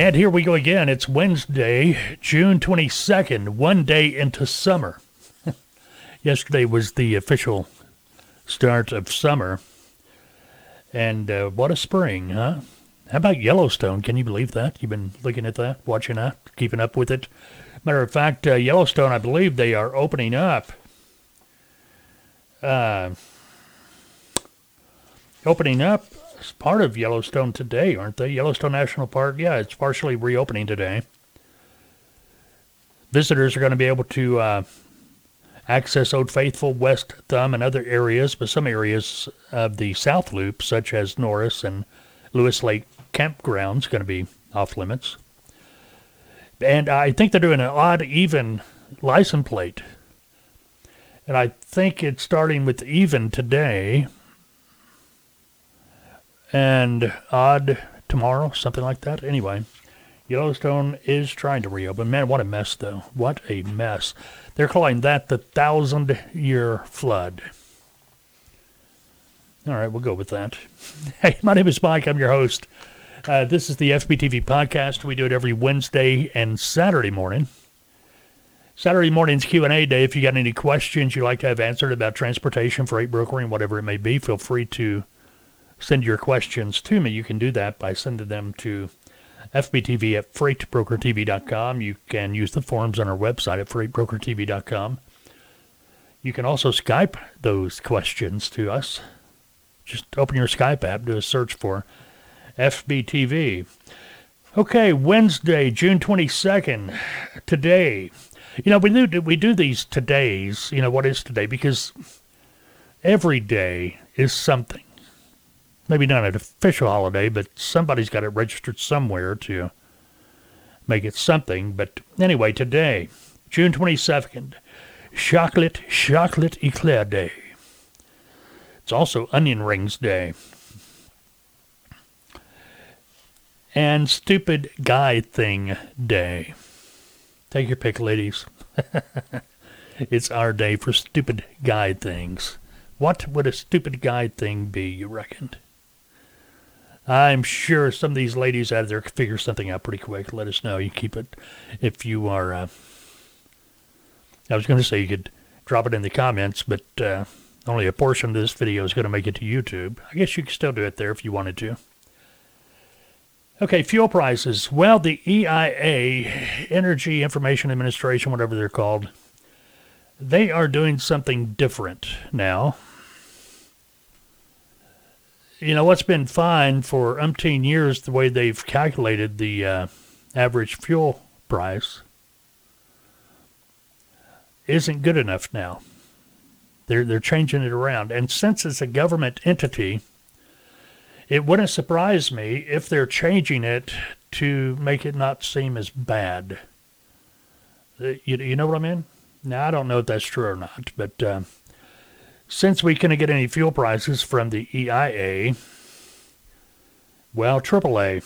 And here we go again. It's Wednesday, June 22nd, one day into summer. Yesterday was the official start of summer. And uh, what a spring, huh? How about Yellowstone? Can you believe that? You've been looking at that, watching that, keeping up with it? Matter of fact, uh, Yellowstone, I believe they are opening up. Uh, opening up as part of Yellowstone today, aren't they? Yellowstone National Park, yeah, it's partially reopening today. Visitors are going to be able to uh, access Old Faithful, West Thumb, and other areas, but some areas of the South Loop, such as Norris and Lewis Lake campgrounds, going to be off limits. And I think they're doing an odd even license plate. And I think it's starting with even today and odd tomorrow, something like that. Anyway, Yellowstone is trying to reopen. Man, what a mess, though. What a mess. They're calling that the thousand year flood. All right, we'll go with that. Hey, my name is Mike. I'm your host. Uh, this is the FBTV podcast. We do it every Wednesday and Saturday morning. Saturday morning's Q&A day. If you got any questions you'd like to have answered about transportation, freight brokering, whatever it may be, feel free to send your questions to me. You can do that by sending them to FBTV at freightbrokertv.com. You can use the forms on our website at freightbrokertv.com. You can also Skype those questions to us. Just open your Skype app, do a search for FBTV. Okay, Wednesday, June 22nd, today. You know, we do, we do these todays, you know, what is today? Because every day is something. Maybe not an official holiday, but somebody's got it registered somewhere to make it something. But anyway, today, June 22nd, Chocolate, Chocolate Eclair Day. It's also Onion Rings Day. and Stupid Guy Thing Day. Take your pick, ladies. it's our day for stupid guy things. What would a stupid guy thing be, you reckon? I'm sure some of these ladies out there could figure something out pretty quick. Let us know. You keep it if you are. Uh, I was going to say you could drop it in the comments, but uh, only a portion of this video is going to make it to YouTube. I guess you could still do it there if you wanted to. Okay, fuel prices. Well, the EIA, Energy Information Administration, whatever they're called, they are doing something different now. You know, what's been fine for umpteen years, the way they've calculated the uh, average fuel price, isn't good enough now. They're, they're changing it around. And since it's a government entity, it wouldn't surprise me if they're changing it to make it not seem as bad. Uh, you, you know what I mean? Now, I don't know if that's true or not, but uh, since we couldn't get any fuel prices from the EIA, well, AAA,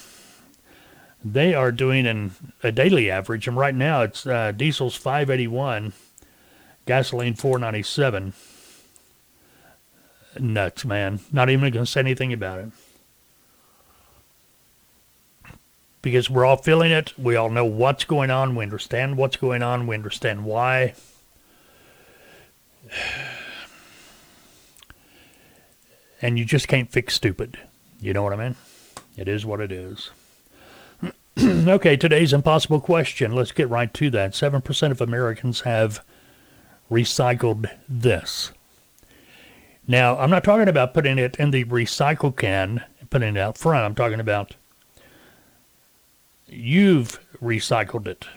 they are doing an, a daily average, and right now it's uh, diesel's 581, gasoline 497. Nuts, man. Not even going to say anything about it. because we're all feeling it. We all know what's going on. We understand what's going on. We understand why. And you just can't fix stupid. You know what I mean? It is what it is. okay, today's impossible question. Let's get right to that. 7% of Americans have recycled this. Now, I'm not talking about putting it in the recycle can and putting it out front. I'm talking about You've recycled it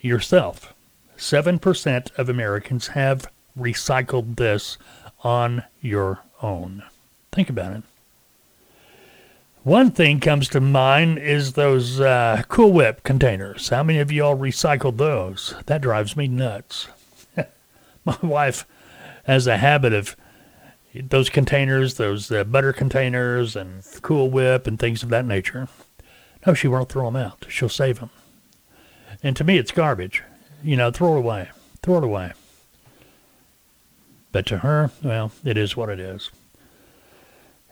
yourself. 7% of Americans have recycled this on your own. Think about it. One thing comes to mind is those uh, Cool Whip containers. How many of you all recycled those? That drives me nuts. My wife has a habit of those containers, those uh, butter containers, and Cool Whip, and things of that nature. No, she won't throw them out. She'll save them. And to me, it's garbage. You know, throw it away. Throw it away. But to her, well, it is what it is.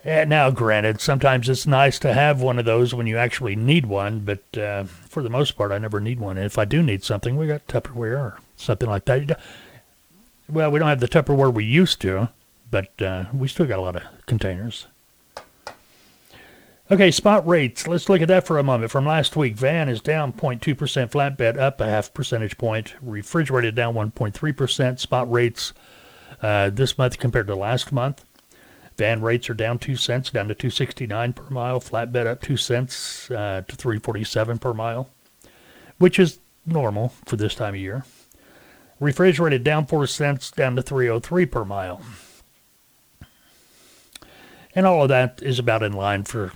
And now, granted, sometimes it's nice to have one of those when you actually need one, but uh, for the most part, I never need one. And if I do need something, we got Tupperware or something like that. Well, we don't have the Tupperware we used to, but uh, we still got a lot of containers. Okay, spot rates. Let's look at that for a moment. From last week, van is down 0.2%, flatbed up a half percentage point, refrigerated down 1.3%. Spot rates uh, this month compared to last month. Van rates are down 2 cents, down to 269 per mile. Flatbed up 2 cents uh, to 347 per mile, which is normal for this time of year. Refrigerated down 4 cents, down to 303 per mile. And all of that is about in line for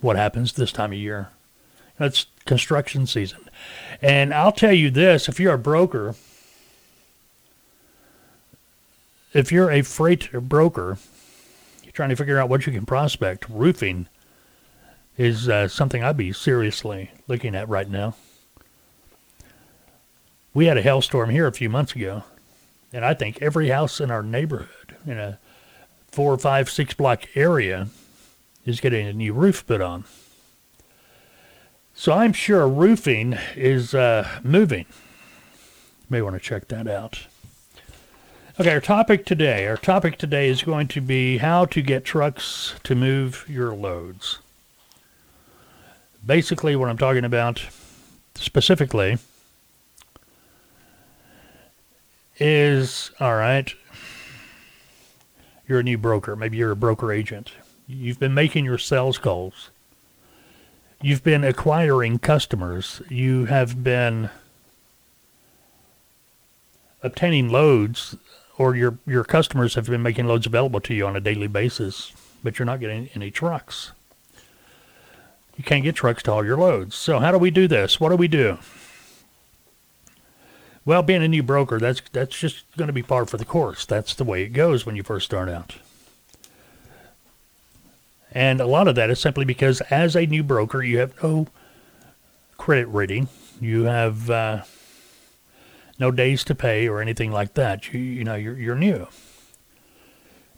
what happens this time of year. It's construction season. And I'll tell you this if you're a broker, if you're a freight broker, trying to figure out what you can prospect, roofing is uh, something I'd be seriously looking at right now. We had a hailstorm here a few months ago, and I think every house in our neighborhood, in a four, five, six block area, is getting a new roof put on. So I'm sure roofing is uh, moving. You may want to check that out. Okay, our topic today, our topic today is going to be how to get trucks to move your loads. Basically, what I'm talking about specifically is all right. You're a new broker. Maybe you're a broker agent. You've been making your sales calls. You've been acquiring customers. You have been obtaining loads, or your your customers have been making loads available to you on a daily basis, but you're not getting any trucks. You can't get trucks to haul your loads. So how do we do this? What do we do? Well, being a new broker, that's that's just going to be par for the course. That's the way it goes when you first start out. And a lot of that is simply because as a new broker, you have no credit rating. You have uh, no days to pay or anything like that. You, you know, you're, you're new.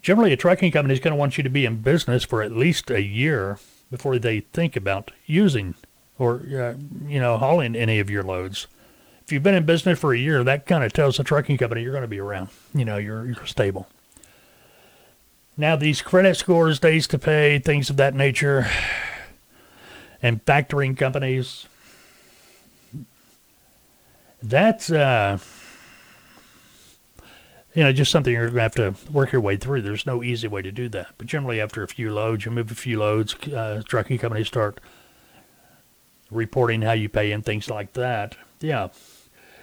Generally, a trucking company is going to want you to be in business for at least a year before they think about using or, uh, you know, hauling any of your loads. If you've been in business for a year, that kind of tells the trucking company you're going to be around. You know, you're, you're stable. Now, these credit scores, days to pay, things of that nature, and factoring companies, that's, uh, you know, just something you're going to have to work your way through. There's no easy way to do that. But generally, after a few loads, you move a few loads, uh, trucking companies start reporting how you pay and things like that. Yeah.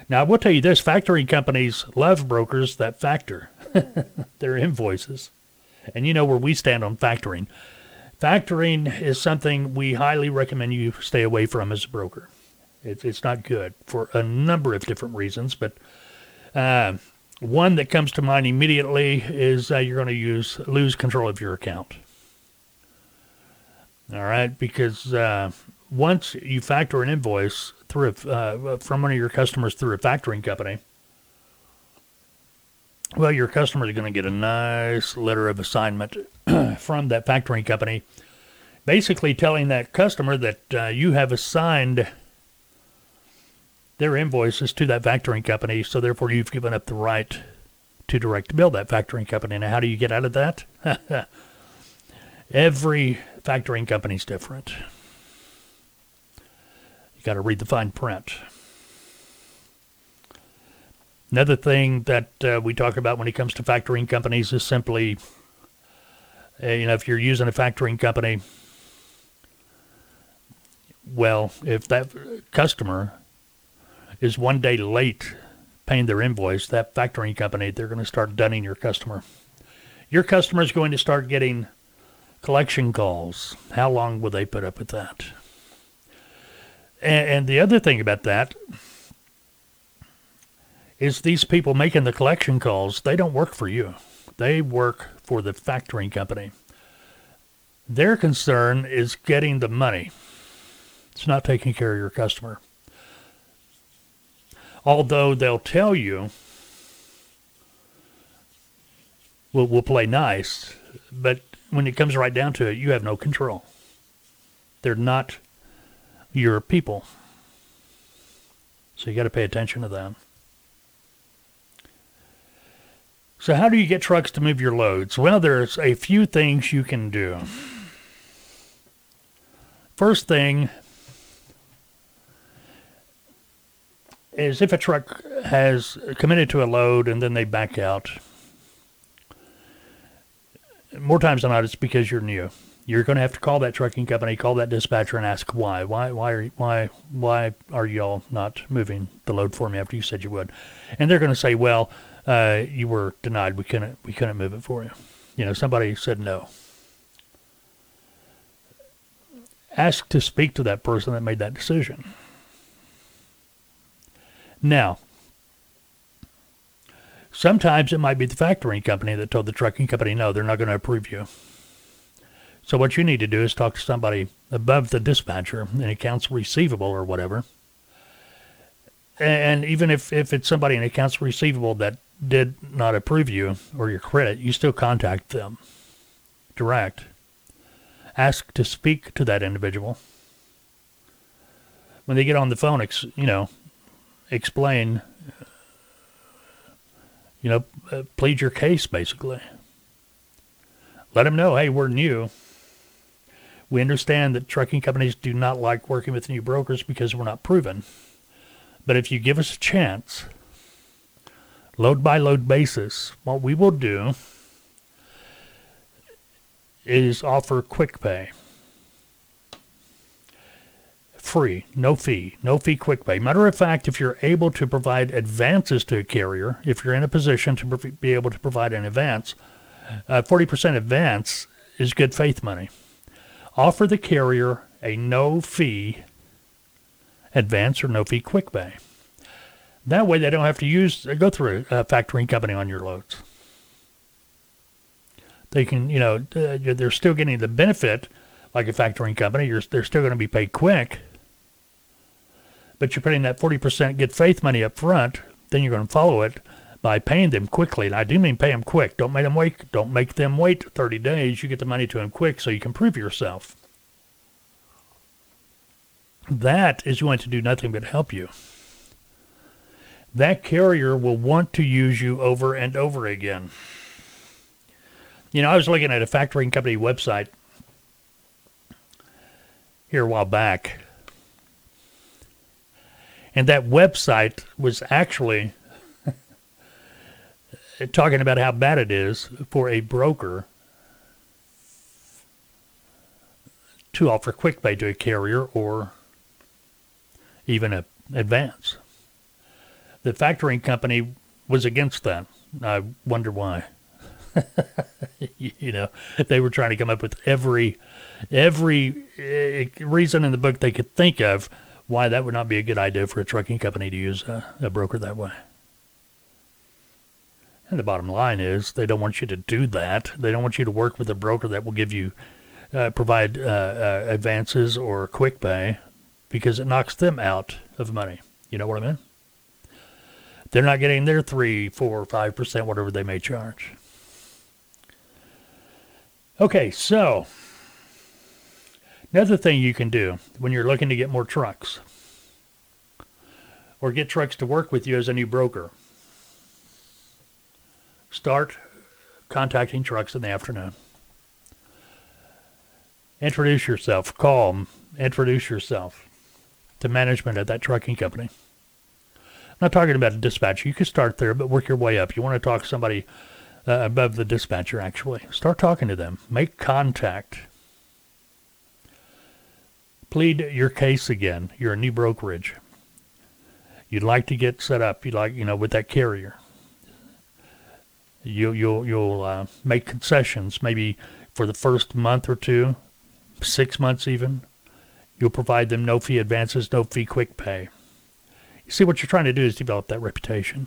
Now, I will tell you this factoring companies love brokers that factor their invoices and you know where we stand on factoring. Factoring is something we highly recommend you stay away from as a broker. It, it's not good for a number of different reasons, but uh, one that comes to mind immediately is uh, you're going to use lose control of your account. All right, because uh, once you factor an invoice through uh, from one of your customers through a factoring company, well, your customer is going to get a nice letter of assignment from that factoring company, basically telling that customer that uh, you have assigned their invoices to that factoring company, so therefore you've given up the right to direct bill that factoring company. Now, how do you get out of that? Every factoring company is different. You got to read the fine print. Another thing that uh, we talk about when it comes to factoring companies is simply, uh, you know, if you're using a factoring company, well, if that customer is one day late paying their invoice, that factoring company, they're going to start dunning your customer. Your customer is going to start getting collection calls. How long will they put up with that? And, and the other thing about that is these people making the collection calls, they don't work for you. They work for the factoring company. Their concern is getting the money. It's not taking care of your customer. Although they'll tell you, we'll, we'll play nice, but when it comes right down to it, you have no control. They're not your people. So you got to pay attention to that. So, how do you get trucks to move your loads? Well, there's a few things you can do. First thing is if a truck has committed to a load and then they back out, more times than not, it's because you're new. You're going to have to call that trucking company, call that dispatcher, and ask why. Why? Why are why why are y'all not moving the load for me after you said you would? And they're going to say, well, uh, you were denied. We couldn't we couldn't move it for you. You know, somebody said no. Ask to speak to that person that made that decision. Now, sometimes it might be the factoring company that told the trucking company no, they're not going to approve you. So what you need to do is talk to somebody above the dispatcher, an accounts receivable or whatever. And even if, if it's somebody in accounts receivable that did not approve you or your credit, you still contact them direct. Ask to speak to that individual. When they get on the phone, you know, explain, you know, uh, plead your case basically. Let them know, hey, we're new. We understand that trucking companies do not like working with new brokers because we're not proven. But if you give us a chance, load by load basis, what we will do is offer quick pay. Free, no fee, no fee quick pay. Matter of fact, if you're able to provide advances to a carrier, if you're in a position to be able to provide an advance, uh, 40% advance is good faith money. Offer the carrier a no fee advance or no fee quick pay. That way, they don't have to use go through a factoring company on your loads. They can, you know, uh, they're still getting the benefit like a factoring company. You're, they're still going to be paid quick, but you're putting that 40% good faith money up front. Then you're going to follow it by paying them quickly. And I do mean pay them quick. Don't make them wait. Don't make them wait 30 days. You get the money to them quick so you can prove yourself. That is going to do nothing but help you that carrier will want to use you over and over again. You know, I was looking at a factoring company website here a while back, and that website was actually talking about how bad it is for a broker to offer quick pay to a carrier or even a advance the factoring company was against that. I wonder why. you know, they were trying to come up with every every uh, reason in the book they could think of why that would not be a good idea for a trucking company to use a, a broker that way. And the bottom line is they don't want you to do that. They don't want you to work with a broker that will give you uh, provide uh, uh advances or quick pay because it knocks them out of money. You know what I mean? they're not getting their three, four, five percent, whatever they may charge. Okay, so another thing you can do when you're looking to get more trucks or get trucks to work with you as a new broker, start contacting trucks in the afternoon. Introduce yourself, call them, introduce yourself to management at that trucking company not talking about a dispatcher. You can start there, but work your way up. You want to talk to somebody uh, above the dispatcher, actually. Start talking to them. Make contact. Plead your case again. You're a new brokerage. You'd like to get set up. You like, you know, with that carrier. You, you'll you'll uh, make concessions maybe for the first month or two, six months even. You'll provide them no fee advances, no fee quick pay. You see, what you're trying to do is develop that reputation.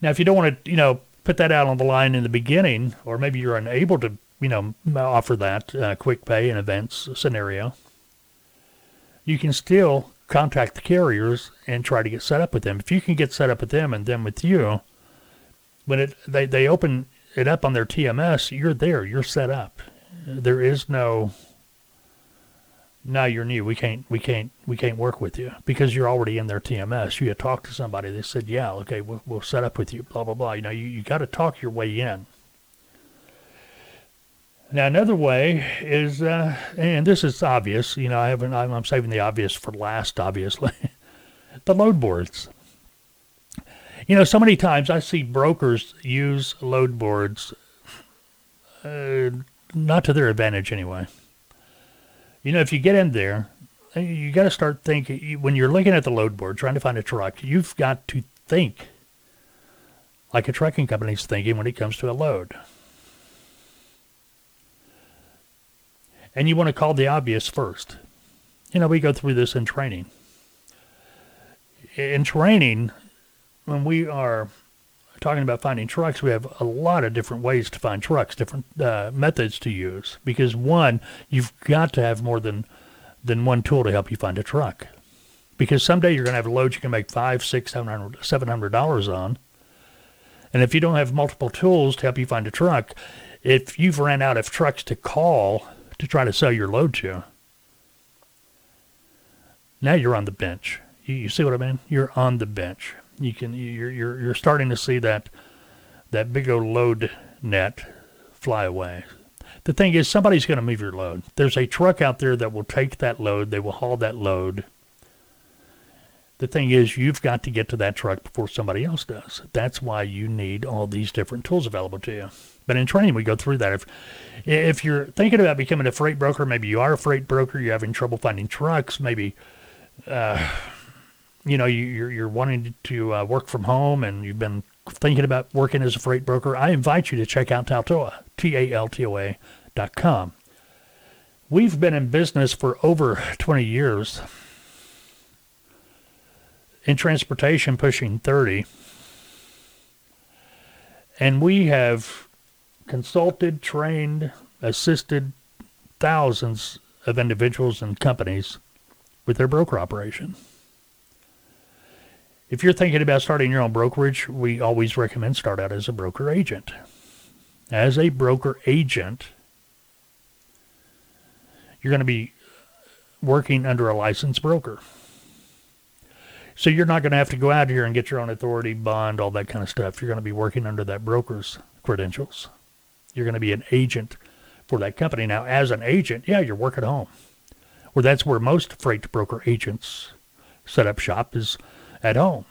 Now, if you don't want to, you know, put that out on the line in the beginning, or maybe you're unable to, you know, offer that uh, quick pay in events scenario, you can still contact the carriers and try to get set up with them. If you can get set up with them and them with you, when it they, they open it up on their TMS, you're there. You're set up. There is no. Now you're new. We can't. We can't. We can't work with you because you're already in their TMS. You had talked to somebody. They said, "Yeah, okay, we'll, we'll set up with you." Blah blah blah. You know, you, you got to talk your way in. Now another way is, uh, and this is obvious. You know, I haven't. I'm, I'm saving the obvious for last. Obviously, the load boards. You know, so many times I see brokers use load boards, uh, not to their advantage anyway. You know, if you get in there, uh, you got to start thinking when you're looking at the load board, trying to find a truck. You've got to think like a trucking company's thinking when it comes to a load. And you want to call the obvious first. You know, we go through this in training. In training, when we are talking about finding trucks, we have a lot of different ways to find trucks, different uh, methods to use. Because one, you've got to have more than than one tool to help you find a truck. Because someday you're going to have a load you can make five, six, seven hundred, seven hundred dollars on. And if you don't have multiple tools to help you find a truck, if you've ran out of trucks to call to try to sell your load to, now you're on the bench. You, you see what I mean? You're on the bench. You can you're you're you're starting to see that that big old load net fly away. The thing is, somebody's going to move your load. There's a truck out there that will take that load. They will haul that load. The thing is, you've got to get to that truck before somebody else does. That's why you need all these different tools available to you. But in training, we go through that. If if you're thinking about becoming a freight broker, maybe you are a freight broker, you're having trouble finding trucks, maybe. Uh, you know, you, are you're wanting to uh, work from home and you've been thinking about working as a freight broker, I invite you to check out Taltoa, T-A-L-T-O-A dot com. We've been in business for over 20 years. In transportation, pushing 30. And we have consulted, trained, assisted thousands of individuals and companies with their broker operation. If you're thinking about starting your own brokerage, we always recommend start out as a broker agent. As a broker agent, you're going to be working under a licensed broker. So you're not going to have to go out here and get your own authority, bond, all that kind of stuff. You're going to be working under that broker's credentials. You're going to be an agent for that company. Now, as an agent, yeah, you're working at home. Well, that's where most freight broker agents set up shop is at home.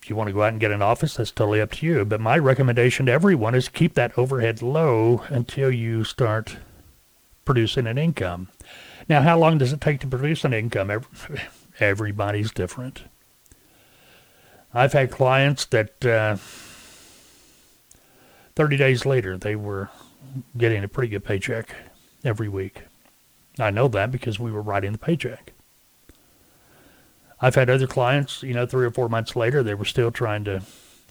If you want to go out and get an office, that's totally up to you. But my recommendation to everyone is keep that overhead low until you start producing an income. Now, how long does it take to produce an income? Everybody's different. I've had clients that uh, 30 days later, they were getting a pretty good paycheck every week. I know that because we were writing the paycheck. I've had other clients, you know, three or four months later, they were still trying to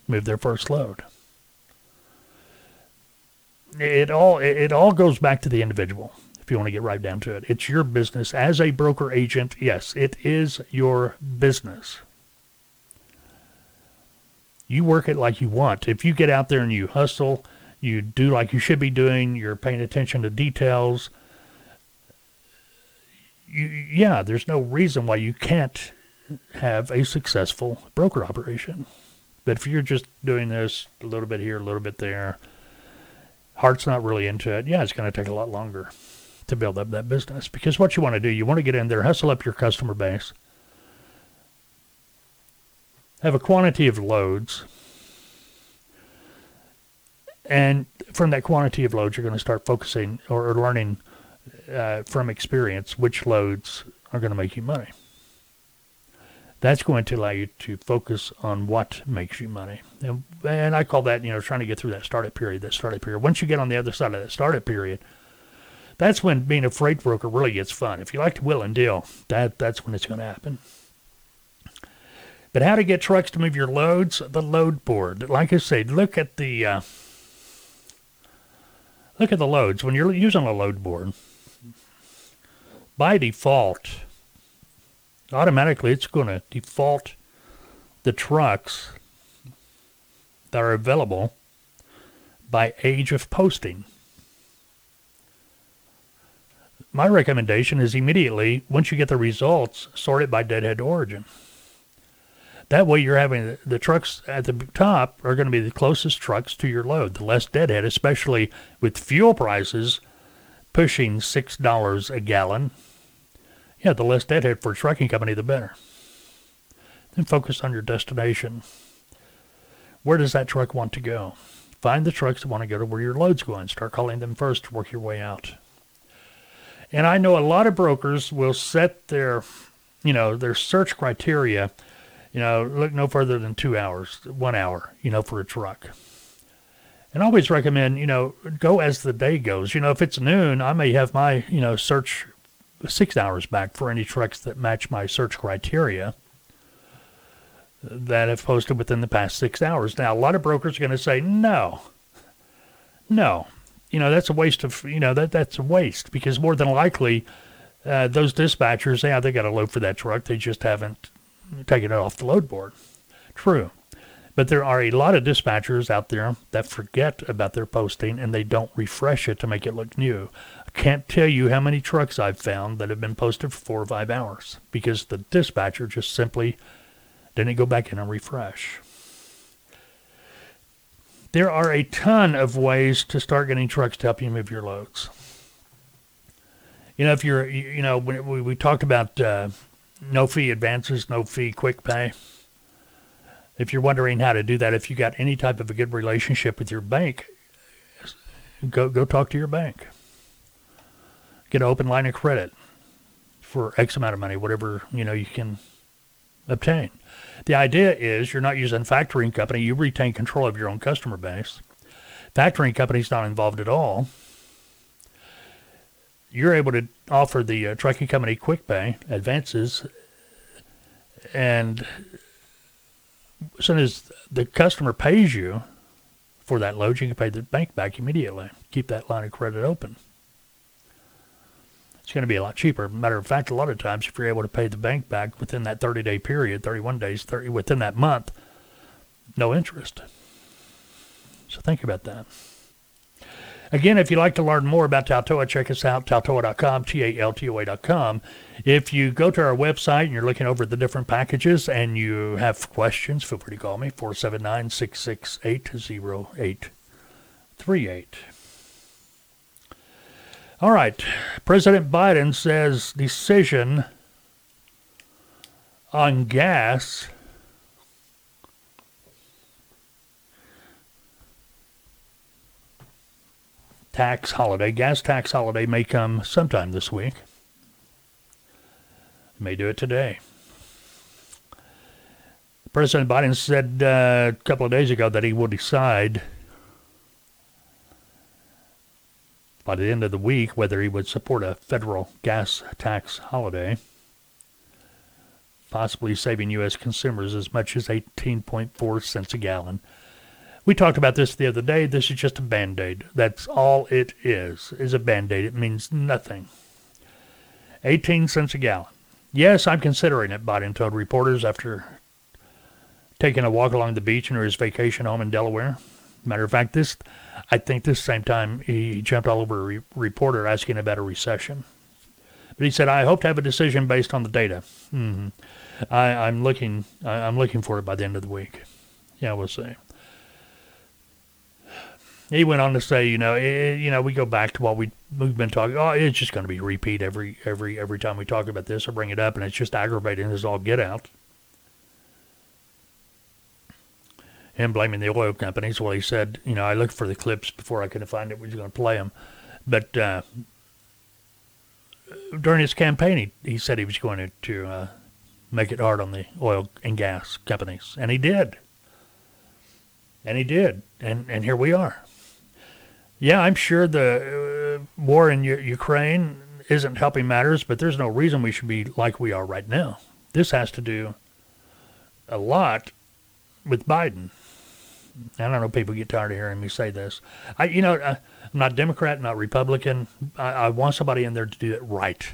move their first load. It all it all goes back to the individual. If you want to get right down to it, it's your business as a broker agent. Yes, it is your business. You work it like you want. If you get out there and you hustle, you do like you should be doing. You're paying attention to details. You, yeah, there's no reason why you can't have a successful broker operation. But if you're just doing this a little bit here, a little bit there, heart's not really into it, yeah, it's going to take a lot longer to build up that business. Because what you want to do, you want to get in there, hustle up your customer base, have a quantity of loads, and from that quantity of loads, you're going to start focusing or, learning uh, from experience which loads are going to make you money. That's going to allow you to focus on what makes you money. And, and I call that, you know, trying to get through that startup period, that startup period. Once you get on the other side of that startup period, that's when being a freight broker really gets fun. If you like to will and deal, that, that's when it's going to happen. But how to get trucks to move your loads? The load board. Like I said, look at the uh, look at the loads when you're using a load board. By default, automatically it's going to default the trucks that are available by age of posting. My recommendation is immediately, once you get the results, sort it by deadhead origin. That way, you're having the trucks at the top are going to be the closest trucks to your load, the less deadhead, especially with fuel prices pushing $6 a gallon. Yeah, the less deadhead for a trucking company, the better. Then focus on your destination. Where does that truck want to go? Find the trucks that want to go to where your load's going. Start calling them first to work your way out. And I know a lot of brokers will set their, you know, their search criteria, you know, look no further than two hours, one hour, you know, for a truck. And I always recommend, you know, go as the day goes. You know, if it's noon, I may have my, you know, search six hours back for any trucks that match my search criteria that have posted within the past six hours. Now, a lot of brokers are going to say, no, no, you know, that's a waste of, you know, that that's a waste because more than likely uh, those dispatchers, yeah, they got a load for that truck. They just haven't taken it off the load board. True. But there are a lot of dispatchers out there that forget about their posting and they don't refresh it to make it look new. I can't tell you how many trucks I've found that have been posted for four or five hours because the dispatcher just simply didn't go back in and refresh. There are a ton of ways to start getting trucks to help you move your loads. You know, if you're, you know, we, we talked about uh, no fee advances, no fee quick pay. If you're wondering how to do that, if you got any type of a good relationship with your bank, go go talk to your bank. Get an open line of credit for X amount of money, whatever you know you can obtain. The idea is you're not using factoring company, you retain control of your own customer base. Factoring company's not involved at all. You're able to offer the uh, trucking company quick pay advances, and as soon as the customer pays you for that load, you can pay the bank back immediately. Keep that line of credit open it's going to be a lot cheaper. Matter of fact, a lot of times, if you're able to pay the bank back within that 30 day period, 31 days, 30 within that month, no interest. So think about that. Again, if you'd like to learn more about Taltoa, check us out, taltoa.com, T-A-L-T-O-A.com. If you go to our website and you're looking over the different packages and you have questions, feel free to call me, 479-668-0838. All right. President Biden says decision on gas tax holiday, gas tax holiday may come sometime this week. May do it today. President Biden said uh, a couple of days ago that he will decide by the end of the week whether he would support a federal gas tax holiday, possibly saving U.S. consumers as much as 18.4 cents a gallon. We talked about this the other day. This is just a band aid. That's all it is, is a band aid. It means nothing. 18 cents a gallon. Yes, I'm considering it, Biden told reporters after taking a walk along the beach near his vacation home in Delaware. Matter of fact, this I think this same time he jumped all over a re- reporter asking about a recession. But he said, "I hope to have a decision based on the data. Mm-hmm. I, am looking. I, I'm looking for it by the end of the week. Yeah, we'll see." He went on to say, you know, it, you know, we go back to what we we've been talking. Oh, it's just going to be repeat every every every time we talk about this or bring it up, and it's just aggravating as all get out. Him blaming the oil companies. Well, he said, you know, I looked for the clips before I could find it. We were going to play them, but uh, during his campaign, he, he said he was going to, to uh, make it hard on the oil and gas companies, and he did. And he did, and and here we are. Yeah, I'm sure the uh, war in U- Ukraine isn't helping matters, but there's no reason we should be like we are right now. This has to do a lot with Biden I don't know. People get tired of hearing me say this. I, you know, uh, I'm not Democrat, not Republican. I, I want somebody in there to do it right.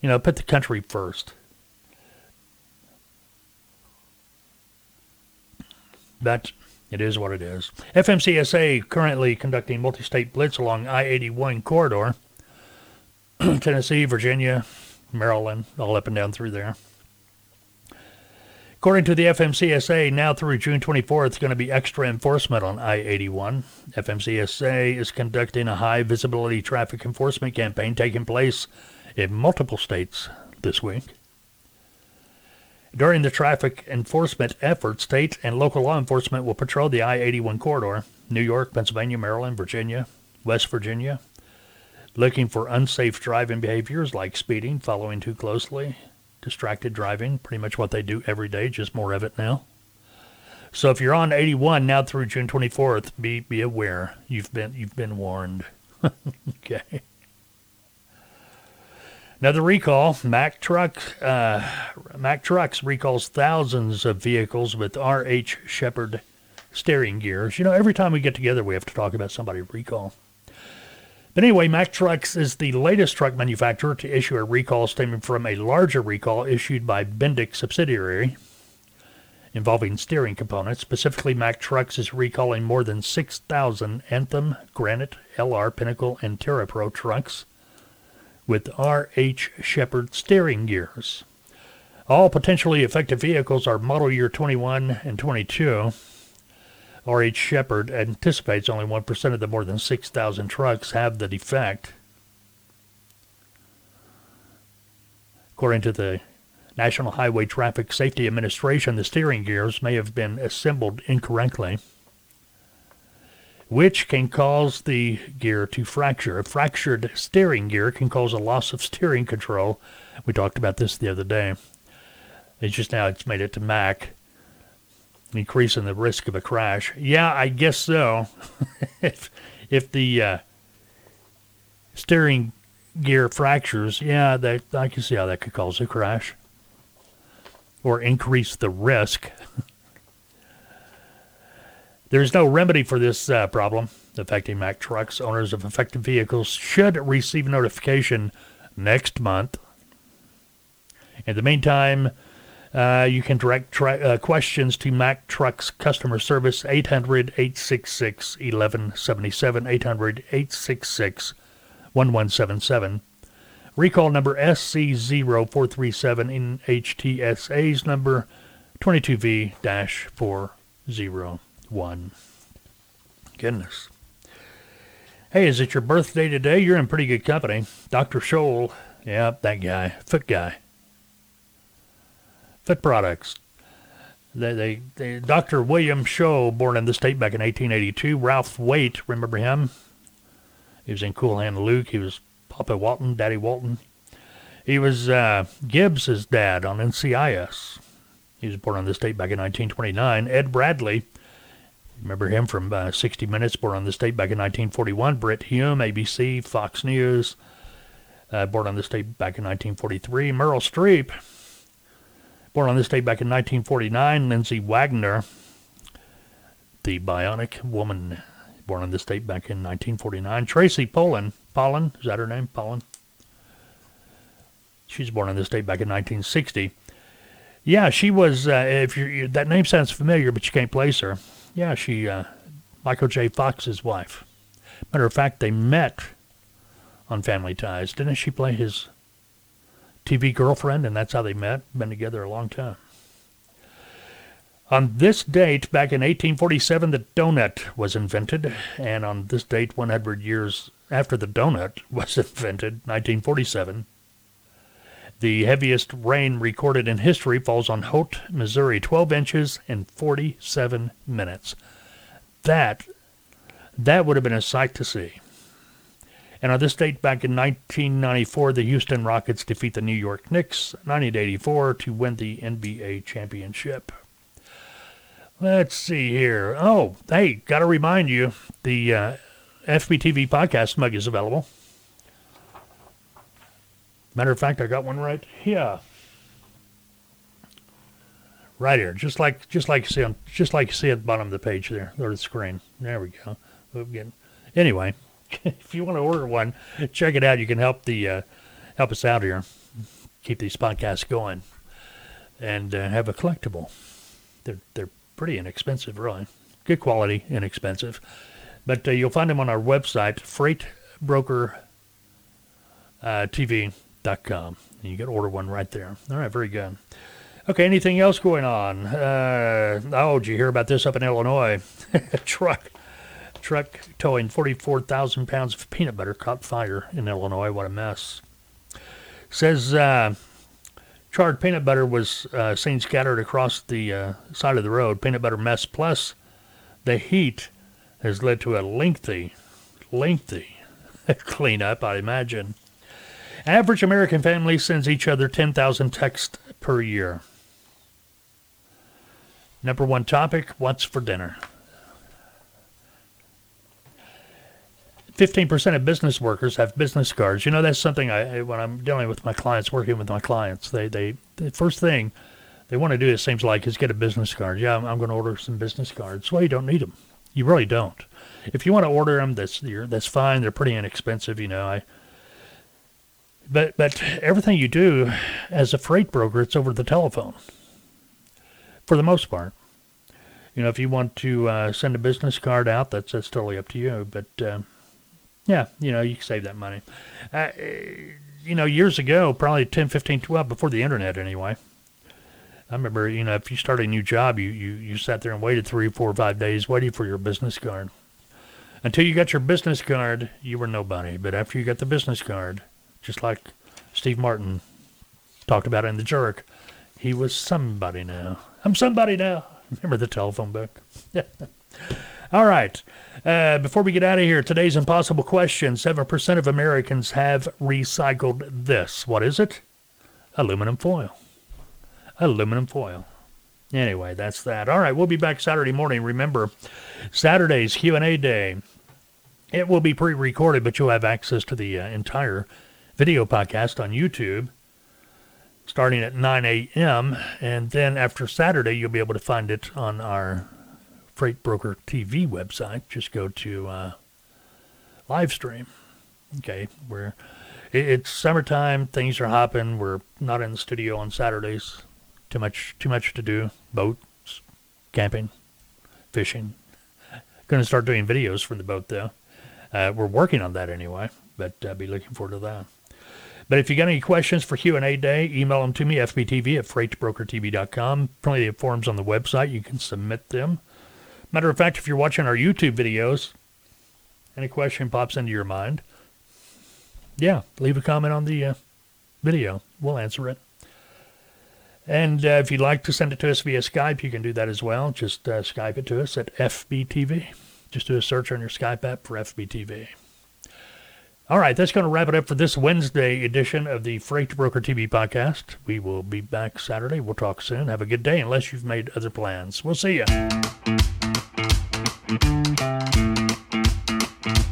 You know, put the country first. But It is what it is. FMCSA currently conducting multi-state blitz along I-81 corridor. Tennessee, Virginia, Maryland, all up and down through there. According to the FMCSA, now through June 24th, it's going to be extra enforcement on I 81. FMCSA is conducting a high visibility traffic enforcement campaign taking place in multiple states this week. During the traffic enforcement effort, state and local law enforcement will patrol the I 81 corridor, New York, Pennsylvania, Maryland, Virginia, West Virginia, looking for unsafe driving behaviors like speeding, following too closely, distracted driving, pretty much what they do every day, just more of it now. So if you're on 81 now through June 24th, be be aware. You've been you've been warned. okay. Another recall: Mack Truck uh, Mack Trucks recalls thousands of vehicles with RH Sheppard steering gears. You know, every time we get together, we have to talk about somebody recall. But anyway, Mack Trucks is the latest truck manufacturer to issue a recall stemming from a larger recall issued by Bendix subsidiary involving steering components. Specifically, Mack Trucks is recalling more than 6,000 Anthem, Granite, LR, Pinnacle, and TerraPro trucks with RH Sheppard steering gears. All potentially affected vehicles are model year 21 and 22 R.H. Sheppard anticipates only 1% of the more than 6,000 trucks have the defect. According to the National Highway Traffic Safety Administration, the steering gears may have been assembled incorrectly, which can cause the gear to fracture. A fractured steering gear can cause a loss of steering control. We talked about this the other day. It's just now it's made it to Mack increasing the risk of a crash. Yeah, I guess so. if if the uh, steering gear fractures, yeah, that I can see how that could cause a crash or increase the risk. There's no remedy for this uh, problem affecting Mack trucks. Owners of affected vehicles should receive notification next month. In the meantime, uh, you can direct tra- uh, questions to Mack Trucks customer service 800 866 1177 800 866 1177. Recall number SC0437 NHTSA's number 22V 401. Goodness. Hey, is it your birthday today? You're in pretty good company. Dr. Scholl. Yep, that guy. Foot guy. Fit Products. They, they, they, Dr. William Scholl, born in the state back in 1882. Ralph Waite, remember him? He was in Cool Hand Luke. He was Papa Walton, Daddy Walton. He was uh, Gibbs's dad on NCIS. He was born on the state back in 1929. Ed Bradley, remember him from uh, 60 Minutes, born on the state back in 1941. Brit Hume, ABC, Fox News, uh, born on the state back in 1943. Meryl Streep, Born on this date back in 1949, Lindsay Wagner, the bionic woman, born on this date back in 1949. Tracy Pollan, Pollan, is that her name? Pollan? She's born on this date back in 1960. Yeah, she was. Uh, if you that name sounds familiar, but you can't place her. Yeah, she, uh, Michael J. Fox's wife. Matter of fact, they met on Family Ties. Didn't she play his TV girlfriend, and that's how they met. Been together a long time. On this date, back in 1847, the donut was invented, and on this date, 100 years after the donut was invented, 1947, the heaviest rain recorded in history falls on Holt, Missouri, 12 inches in 47 minutes. That that would have been a sight to see. And on this date, back in 1994, the Houston Rockets defeat the New York Knicks 1984 to win the NBA championship. Let's see here. Oh, hey, got to remind you the uh, FBTV podcast mug is available. Matter of fact, I got one right here. Right here, just like just like you see on just like you see at the bottom of the page there, or the screen. There we go. Anyway, if you want to order one, check it out. You can help the uh, help us out here, keep these podcasts going, and uh, have a collectible. They're they're pretty inexpensive, really. good quality, inexpensive. But uh, you'll find them on our website, freightbrokertv.com. And you can order one right there. All right, very good. Okay, anything else going on? Uh, oh, did you hear about this up in Illinois? truck truck towing 44,000 pounds of peanut butter caught fire in Illinois. What a mess. Says uh, charred peanut butter was uh, seen scattered across the uh, side of the road. Peanut butter mess plus the heat has led to a lengthy, lengthy cleanup, I imagine. Average American family sends each other 10,000 texts per year. Number one topic what's for dinner? 15% of business workers have business cards. You know, that's something I, when I'm dealing with my clients, working with my clients, they, they, the first thing they want to do, it seems like, is get a business card. Yeah, I'm, I'm going to order some business cards. Well, you don't need them. You really don't. If you want to order them, that's, that's fine. They're pretty inexpensive, you know. I, but, but everything you do as a freight broker, it's over the telephone for the most part. You know, if you want to uh, send a business card out, that's, that's totally up to you. But, uh, yeah, you know, you can save that money. Uh, you know, years ago, probably 10, 15, 12, before the internet anyway. I remember, you know, if you started a new job, you, you, you sat there and waited three, four, five days waiting for your business card. Until you got your business card, you were nobody. But after you got the business card, just like Steve Martin talked about in The Jerk, he was somebody now. I'm somebody now. Remember the telephone book? All right. Uh, before we get out of here, today's impossible question 7% of Americans have recycled this. What is it? Aluminum foil. Aluminum foil. Anyway, that's that. All right, we'll be back Saturday morning. Remember, Saturday's Q&A day. It will be pre-recorded, but you'll have access to the uh, entire video podcast on YouTube starting at 9 a.m. And then after Saturday, you'll be able to find it on our Freight Broker TV website. Just go to uh, live stream. Okay, where it's summertime, things are hopping. We're not in the studio on Saturdays. Too much, too much to do. Boats, camping, fishing. Going to start doing videos from the boat though. Uh, we're working on that anyway, but uh, be looking forward to that. But if you got any questions for Q&A day, email them to me, fbtv at freightbrokertv.com. Plenty of forms on the website. You can submit them. Matter of fact, if you're watching our YouTube videos, any question pops into your mind, yeah, leave a comment on the uh, video. We'll answer it. And uh, if you'd like to send it to us via Skype, you can do that as well. Just uh, Skype it to us at FBTV. Just do a search on your Skype app for FBTV. All right, that's going to wrap it up for this Wednesday edition of the Freight Broker TV podcast. We will be back Saturday. We'll talk soon. Have a good day, unless you've made other plans. We'll see you. You. Thank you.